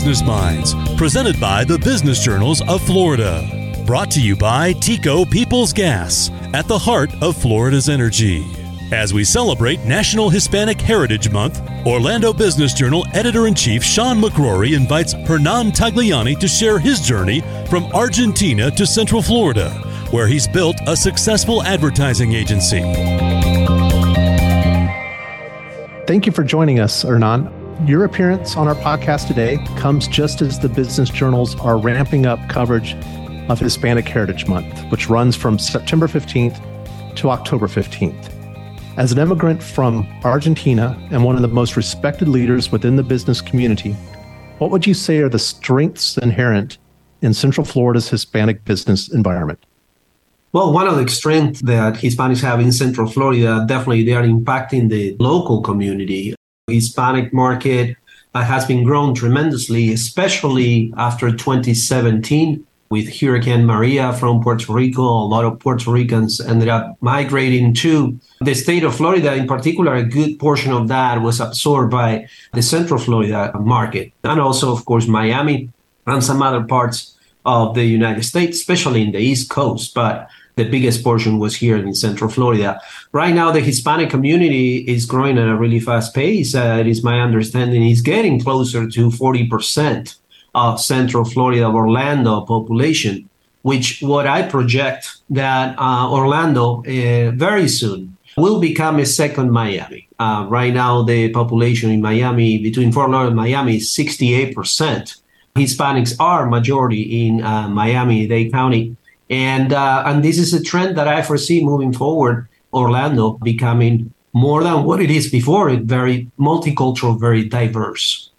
Business Minds, presented by the Business Journals of Florida. Brought to you by TECO Peoples Gas, at the heart of Florida's energy. As we celebrate National Hispanic Heritage Month, Orlando Business Journal editor in chief Sean McCrory invites Hernan Tagliani to share his journey from Argentina to Central Florida, where he's built a successful advertising agency. Thank you for joining us, Hernan. Your appearance on our podcast today comes just as the business journals are ramping up coverage of Hispanic Heritage Month, which runs from September 15th to October 15th. As an immigrant from Argentina and one of the most respected leaders within the business community, what would you say are the strengths inherent in Central Florida's Hispanic business environment? Well, one of the strengths that Hispanics have in Central Florida, definitely they are impacting the local community. Hispanic market has been grown tremendously, especially after 2017 with Hurricane Maria from Puerto Rico. A lot of Puerto Ricans ended up migrating to the state of Florida. In particular, a good portion of that was absorbed by the Central Florida market, and also, of course, Miami and some other parts of the United States, especially in the East Coast. But the biggest portion was here in Central Florida. Right now, the Hispanic community is growing at a really fast pace. Uh, it is my understanding is getting closer to 40% of Central Florida, Orlando population, which what I project that uh, Orlando uh, very soon will become a second Miami. Uh, right now, the population in Miami, between Fort Lauderdale and Miami, is 68%. Hispanics are majority in uh, Miami-Dade County. And, uh, and this is a trend that I foresee moving forward, Orlando becoming more than what it is before, it very multicultural, very diverse.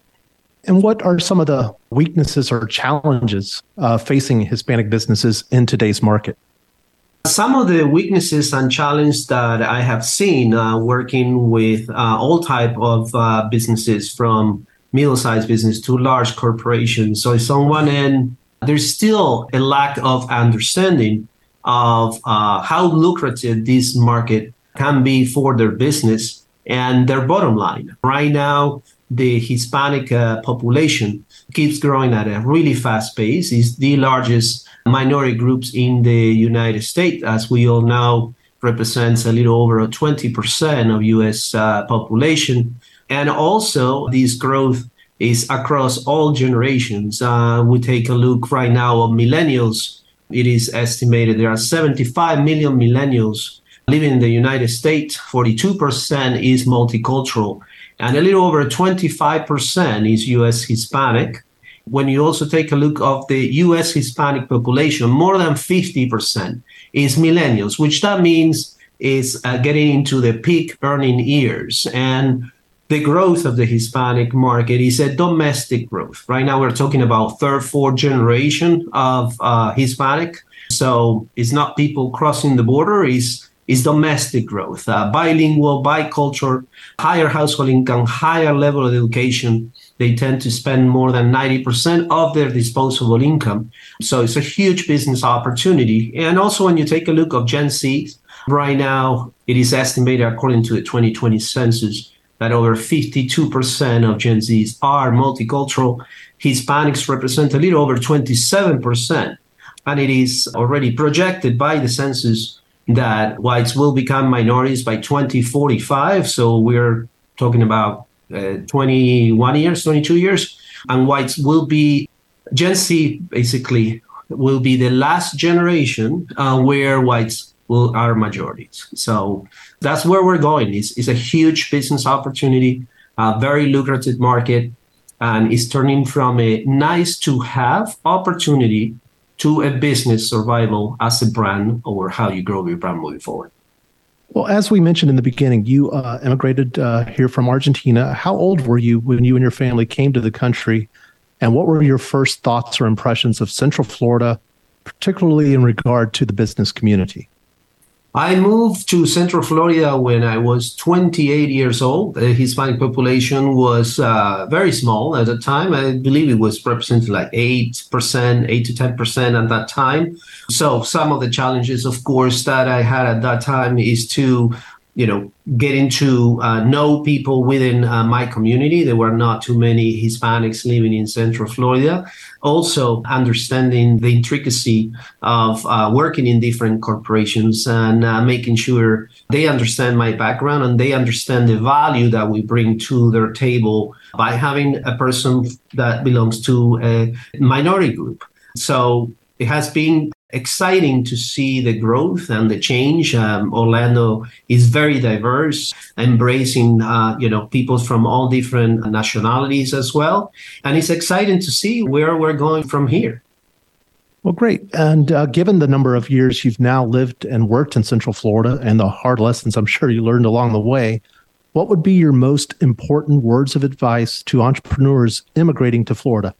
And what are some of the weaknesses or challenges uh, facing Hispanic businesses in today's market? Some of the weaknesses and challenges that I have seen uh, working with uh, all type of uh, businesses from middle-sized business to large corporations. So it's on one end, there's still a lack of understanding of uh, how lucrative this market can be for their business and their bottom line. Right now, the Hispanic uh, population keeps growing at a really fast pace. It's the largest minority groups in the United States, as we all know, represents a little over 20% of U.S. Uh, population. And also, this growth is across all generations. Uh, we take a look right now of millennials. It is estimated there are 75 million millennials living in the United States. 42% is multicultural, and a little over 25% is U.S. Hispanic. When you also take a look of the U.S. Hispanic population, more than 50% is millennials, which that means is uh, getting into the peak earning years. And the growth of the Hispanic market is a domestic growth. Right now, we're talking about third, fourth generation of uh, Hispanic. So it's not people crossing the border, it's, it's domestic growth, uh, bilingual, bicultural, higher household income, higher level of education. They tend to spend more than 90% of their disposable income. So it's a huge business opportunity. And also, when you take a look of Gen Z, right now, it is estimated according to the 2020 census that over 52% of Gen Zs are multicultural. Hispanics represent a little over 27%. And it is already projected by the census that whites will become minorities by 2045. So we're talking about uh, 21 years, 22 years. And whites will be, Gen Z basically will be the last generation uh, where whites will are majorities. So that's where we're going. It's, it's a huge business opportunity, a very lucrative market, and it's turning from a nice to have opportunity to a business survival as a brand or how you grow your brand moving forward. Well, as we mentioned in the beginning, you uh, immigrated uh, here from Argentina. How old were you when you and your family came to the country? And what were your first thoughts or impressions of Central Florida, particularly in regard to the business community? I moved to Central Florida when I was 28 years old. The Hispanic population was uh, very small at the time. I believe it was represented like 8%, 8 to 10% at that time. So, some of the challenges, of course, that I had at that time is to you know, getting to uh, know people within uh, my community. There were not too many Hispanics living in Central Florida. Also, understanding the intricacy of uh, working in different corporations and uh, making sure they understand my background and they understand the value that we bring to their table by having a person that belongs to a minority group. So it has been exciting to see the growth and the change. Um, Orlando is very diverse, embracing uh, you know people from all different nationalities as well, and it's exciting to see where we're going from here. Well, great. And uh, given the number of years you've now lived and worked in Central Florida and the hard lessons I'm sure you learned along the way, what would be your most important words of advice to entrepreneurs immigrating to Florida?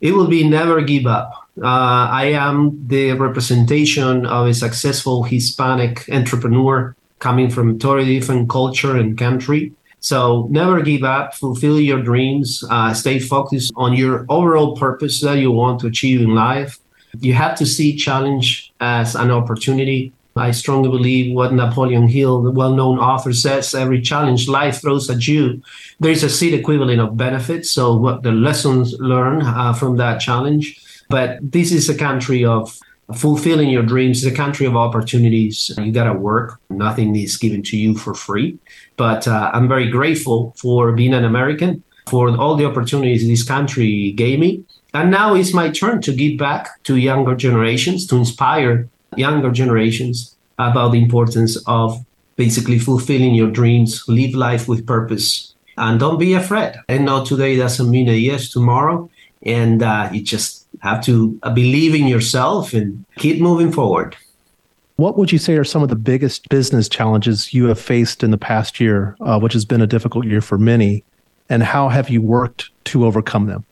It will be never give up uh, I am the representation of a successful Hispanic entrepreneur coming from totally different culture and country. So never give up, fulfill your dreams, uh, stay focused on your overall purpose that you want to achieve in life. You have to see challenge as an opportunity I strongly believe what Napoleon Hill, the well known author, says every challenge life throws at you, there is a seed equivalent of benefit. So, what the lessons learned uh, from that challenge. But this is a country of fulfilling your dreams. A country of opportunities. You got to work. Nothing is given to you for free. But uh, I'm very grateful for being an American, for all the opportunities this country gave me. And now it's my turn to give back to younger generations, to inspire younger generations about the importance of basically fulfilling your dreams, live life with purpose, and don't be afraid. And know today doesn't mean a yes tomorrow. And uh, you just have to uh, believe in yourself and keep moving forward. What would you say are some of the biggest business challenges you have faced in the past year, uh, which has been a difficult year for many? And how have you worked to overcome them?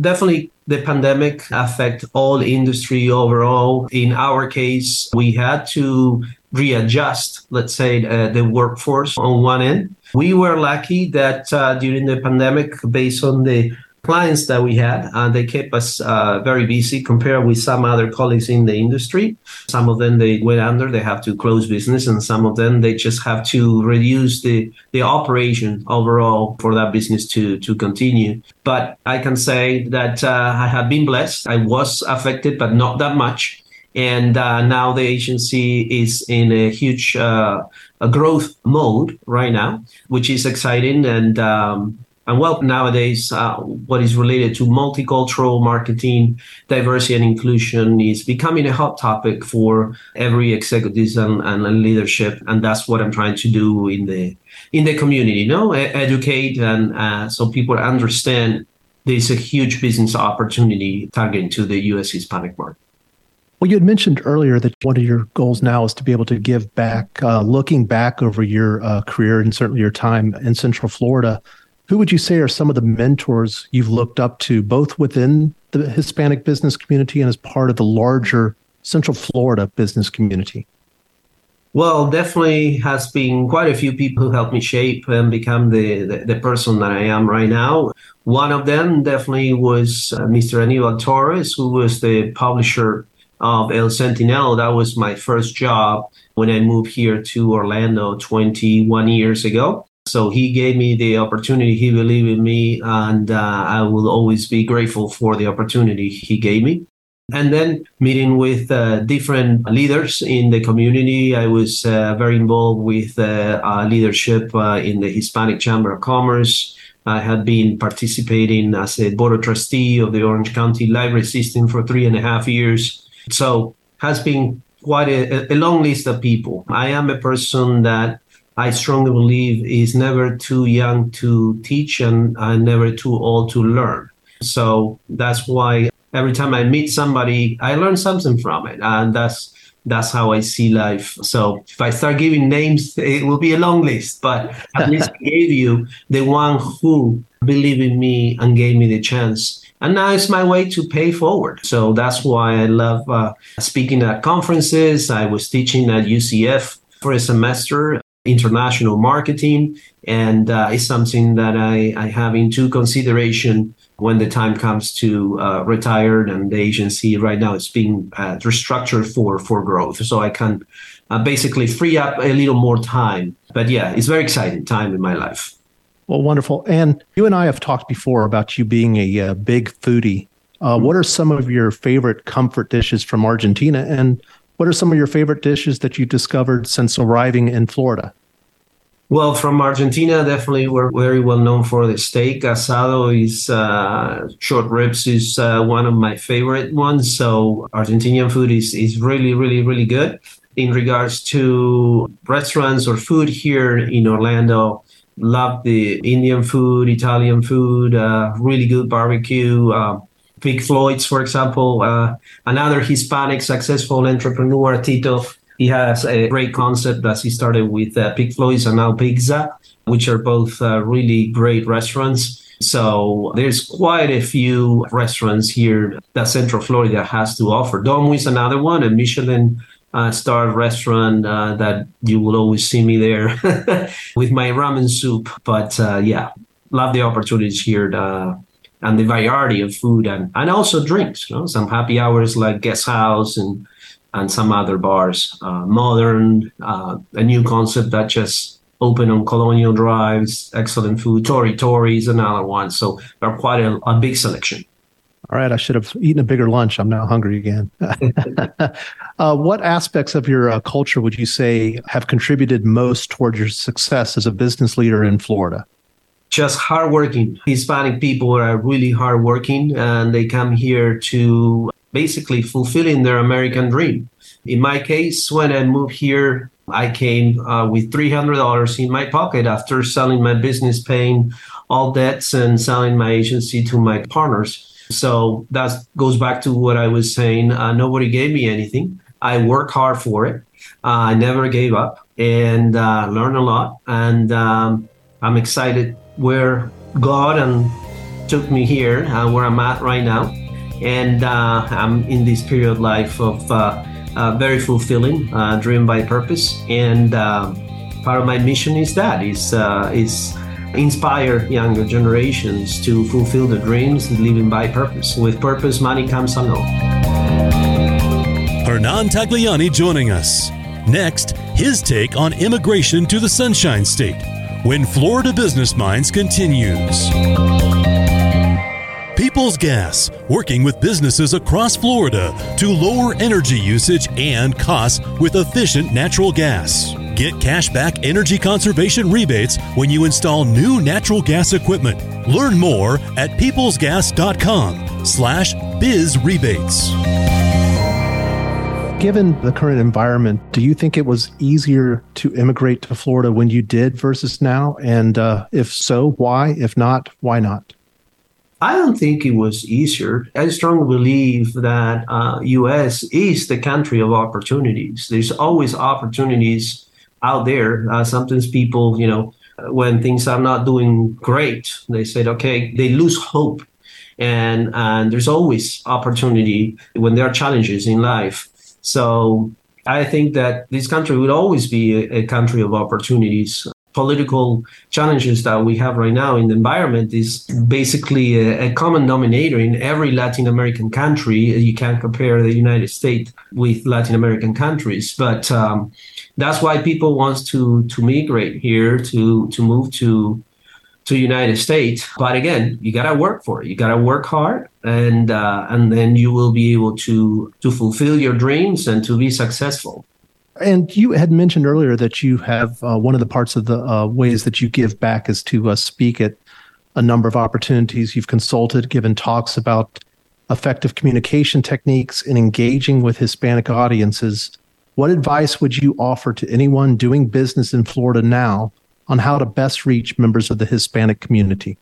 Definitely the pandemic affect all industry overall. In our case, we had to readjust, let's say, uh, the workforce on one end. We were lucky that uh, during the pandemic, based on the clients that we had. Uh, they kept us uh, very busy compared with some other colleagues in the industry. Some of them they went under, they have to close business, and some of them they just have to reduce the the operation overall for that business to to continue. But I can say that uh, I have been blessed. I was affected, but not that much. And uh, now the agency is in a huge uh, growth mode right now, which is exciting. And um, and well, nowadays, uh, what is related to multicultural marketing, diversity and inclusion is becoming a hot topic for every executives and, and leadership. And that's what I'm trying to do in the in the community, you know, educate and uh, so people understand there's a huge business opportunity targeting to the U.S. Hispanic market. Well, you had mentioned earlier that one of your goals now is to be able to give back, uh, looking back over your uh, career and certainly your time in Central Florida who would you say are some of the mentors you've looked up to, both within the Hispanic business community and as part of the larger Central Florida business community? Well, definitely has been quite a few people who helped me shape and become the, the, the person that I am right now. One of them definitely was uh, Mr. Anibal Torres, who was the publisher of El Sentinel. That was my first job when I moved here to Orlando 21 years ago. So he gave me the opportunity. He believed in me, and uh, I will always be grateful for the opportunity he gave me. And then meeting with uh, different leaders in the community. I was uh, very involved with uh, leadership uh, in the Hispanic Chamber of Commerce. I had been participating as a board of trustee of the Orange County Library System for three and a half years. So has been quite a, a long list of people. I am a person that I strongly believe is never too young to teach and, and never too old to learn. So that's why every time I meet somebody, I learn something from it. And that's that's how I see life. So if I start giving names, it will be a long list, but at least I gave you the one who believed in me and gave me the chance. And now it's my way to pay forward. So that's why I love uh, speaking at conferences. I was teaching at UCF for a semester international marketing, and uh, it's something that I, I have into consideration when the time comes to uh, retire and the agency right now is being uh, restructured for for growth. So i can uh, basically free up a little more time. But yeah it's very exciting time in my life. Well wonderful. And you and i have talked before about you being a, a uh, big foodie. Uh, what are some of your favorite comfort dishes from argentina? And what are some of your favorite dishes that you discovered since arriving in florida well, from Argentina, definitely we're very well known for the steak. Asado is uh, short ribs is uh, one of my favorite ones. So Argentinian food is is really, really, really good. In regards to restaurants or food here in Orlando, love the Indian food, Italian food, uh, really good barbecue. Uh, Pig Floyd's, for example, uh, another Hispanic successful entrepreneur, Tito he has a great concept that he started with uh, Pig Floyd's and now Pizza, which are both uh, really great restaurants. So there's quite a few restaurants here that Central Florida has to offer. Domu is another one, a Michelin uh, star restaurant uh, that you will always see me there with my ramen soup. But uh, yeah, love the opportunities here to, uh, and the variety of food and, and also drinks. You know, some happy hours like Guest House and and some other bars. Uh, modern, uh, a new concept that just opened on Colonial Drives, excellent food. Tori Tori is another one. So there are quite a, a big selection. All right, I should have eaten a bigger lunch. I'm now hungry again. uh, what aspects of your uh, culture would you say have contributed most towards your success as a business leader in Florida? Just hardworking. Hispanic people are really hardworking, and they come here to basically fulfilling their American dream. In my case, when I moved here, I came uh, with $300 in my pocket after selling my business, paying all debts, and selling my agency to my partners. So that goes back to what I was saying. Uh, nobody gave me anything. I worked hard for it. Uh, I never gave up and uh, learned a lot. And um, I'm excited where God and took me here, uh, where I'm at right now and uh, I'm in this period of life of uh, uh, very fulfilling, uh, driven by purpose, and part of my mission is that is is inspire younger generations to fulfill their dreams, living by purpose. With purpose, money comes along. Hernan Tagliani joining us. Next, his take on immigration to the Sunshine State when Florida Business Minds continues. Peoples Gas, working with businesses across Florida to lower energy usage and costs with efficient natural gas. Get cashback energy conservation rebates when you install new natural gas equipment. Learn more at peoplesgas.com slash biz rebates. Given the current environment, do you think it was easier to immigrate to Florida when you did versus now? And uh, if so, why? If not, why not? I don't think it was easier. I strongly believe that uh, U.S. is the country of opportunities. There's always opportunities out there. Uh, sometimes people, you know, when things are not doing great, they said, okay, they lose hope, and and there's always opportunity when there are challenges in life. So I think that this country will always be a, a country of opportunities political challenges that we have right now in the environment is basically a, a, common denominator in every Latin American country. You can't compare the United States with Latin American countries, but um, that's why people want to to migrate here to to move to to United States. But again, you gotta work for it. You gotta work hard, and uh, and then you will be able to to fulfill your dreams and to be successful. And you had mentioned earlier that you have uh, one of the parts of the uh, ways that you give back is to uh, speak at a number of opportunities. You've consulted, given talks about effective communication techniques and engaging with Hispanic audiences. What advice would you offer to anyone doing business in Florida now on how to best reach members of the Hispanic community?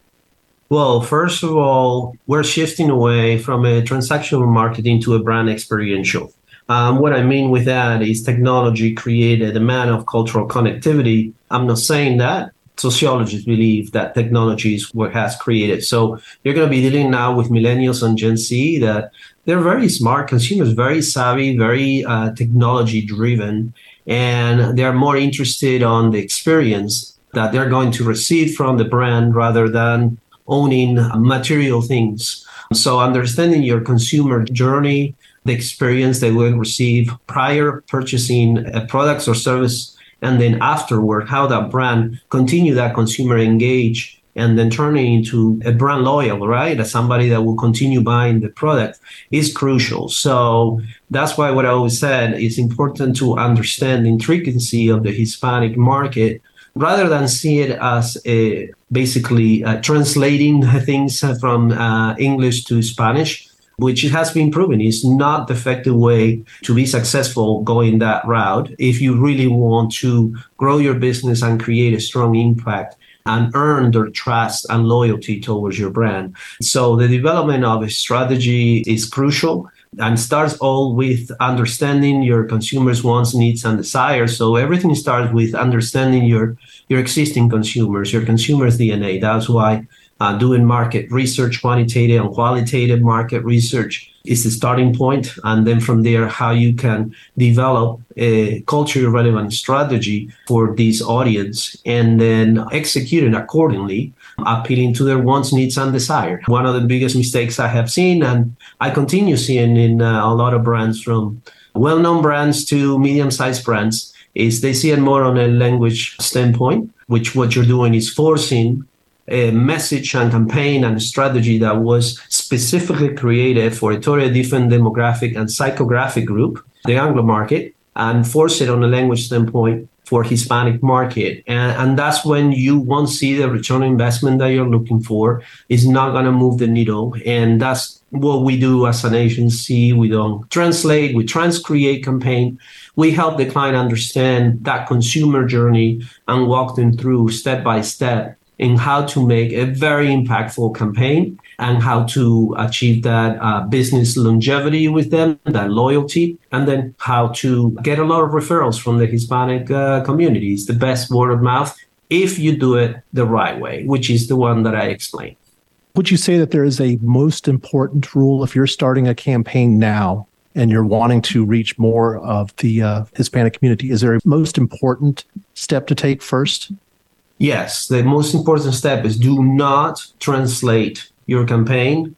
Well, first of all, we're shifting away from a transactional marketing to a brand experiential. Um, what I mean with that is technology created a demand of cultural connectivity. I'm not saying that. Sociologists believe that technology is what has created. So you're going to be dealing now with millennials and Gen Z that they're very smart consumers, very savvy, very uh, technology driven, and they're more interested on the experience that they're going to receive from the brand rather than owning material things. So understanding your consumer journey, the experience they will receive prior purchasing a products or service, and then afterward, how that brand continue that consumer engage and then turning into a brand loyal, right? As somebody that will continue buying the product is crucial. So that's why what I always said is important to understand the intricacy of the Hispanic market rather than see it as a, basically uh, translating things from uh, English to Spanish which has been proven is not the effective way to be successful going that route if you really want to grow your business and create a strong impact and earn their trust and loyalty towards your brand. So the development of a strategy is crucial and starts all with understanding your consumers' wants, needs, and desires. So everything starts with understanding your your existing consumers, your consumers' DNA. That's why uh, doing market research, quantitative and qualitative market research is the starting point. And then from there, how you can develop a culturally relevant strategy for this audience and then execute it accordingly, appealing to their wants, needs, and desire. One of the biggest mistakes I have seen, and I continue seeing in uh, a lot of brands from well known brands to medium sized brands, is they see it more on a language standpoint, which what you're doing is forcing a message and campaign and strategy that was specifically created for a totally different demographic and psychographic group, the Anglo market, and force it on a language standpoint for Hispanic market. And, and that's when you won't see the return on investment that you're looking for. It's not going to move the needle. And that's what we do as an agency. We don't translate, we transcreate campaign. We help the client understand that consumer journey and walk them through step by step in how to make a very impactful campaign and how to achieve that uh, business longevity with them, that loyalty, and then how to get a lot of referrals from the Hispanic uh, community. It's the best word of mouth if you do it the right way, which is the one that I explained. Would you say that there is a most important rule if you're starting a campaign now and you're wanting to reach more of the uh, Hispanic community? Is there a most important step to take first? Yes, the most important step is do not translate your campaign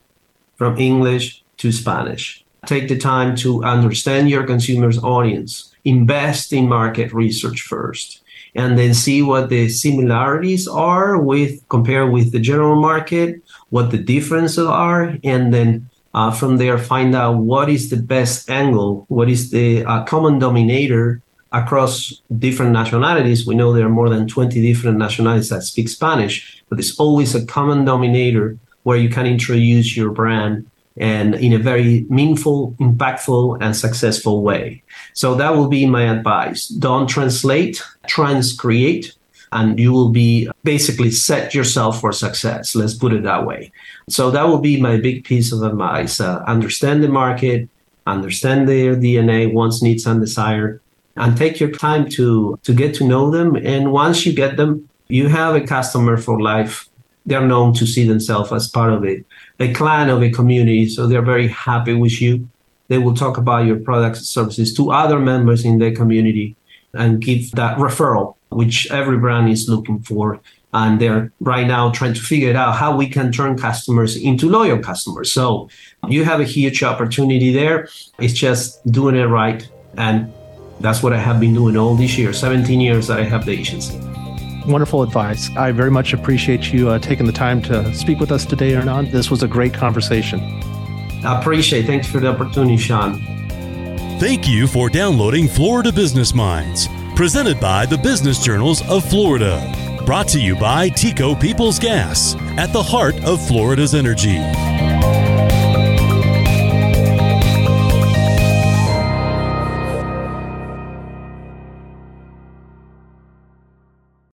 from English to Spanish. Take the time to understand your consumer's audience. Invest in market research first and then see what the similarities are with compare with the general market, what the differences are, and then uh, from there find out what is the best angle, what is the uh, common dominator across different nationalities. We know there are more than 20 different nationalities that speak Spanish, but there's always a common denominator where you can introduce your brand and in a very meaningful, impactful, and successful way. So that will be my advice. Don't translate, transcreate, and you will be basically set yourself for success. Let's put it that way. So that will be my big piece of advice. Uh, understand the market, understand their DNA, wants, needs, and desire, and take your time to to get to know them. And once you get them you have a customer for life. They're known to see themselves as part of it a clan of a community so they're very happy with you. They will talk about your products and services to other members in their community and give that referral which every brand is looking for. And they're right now trying to figure out how we can turn customers into loyal customers. So you have a huge opportunity there. It's just doing it right and that's what I have been doing all these years, 17 years that I have the agency. Wonderful advice. I very much appreciate you uh, taking the time to speak with us today, Hernan. This was a great conversation. I appreciate it. Thanks for the opportunity, Sean. Thank you for downloading Florida Business Minds, presented by the Business Journals of Florida. Brought to you by TECO Peoples Gas, at the heart of Florida's energy.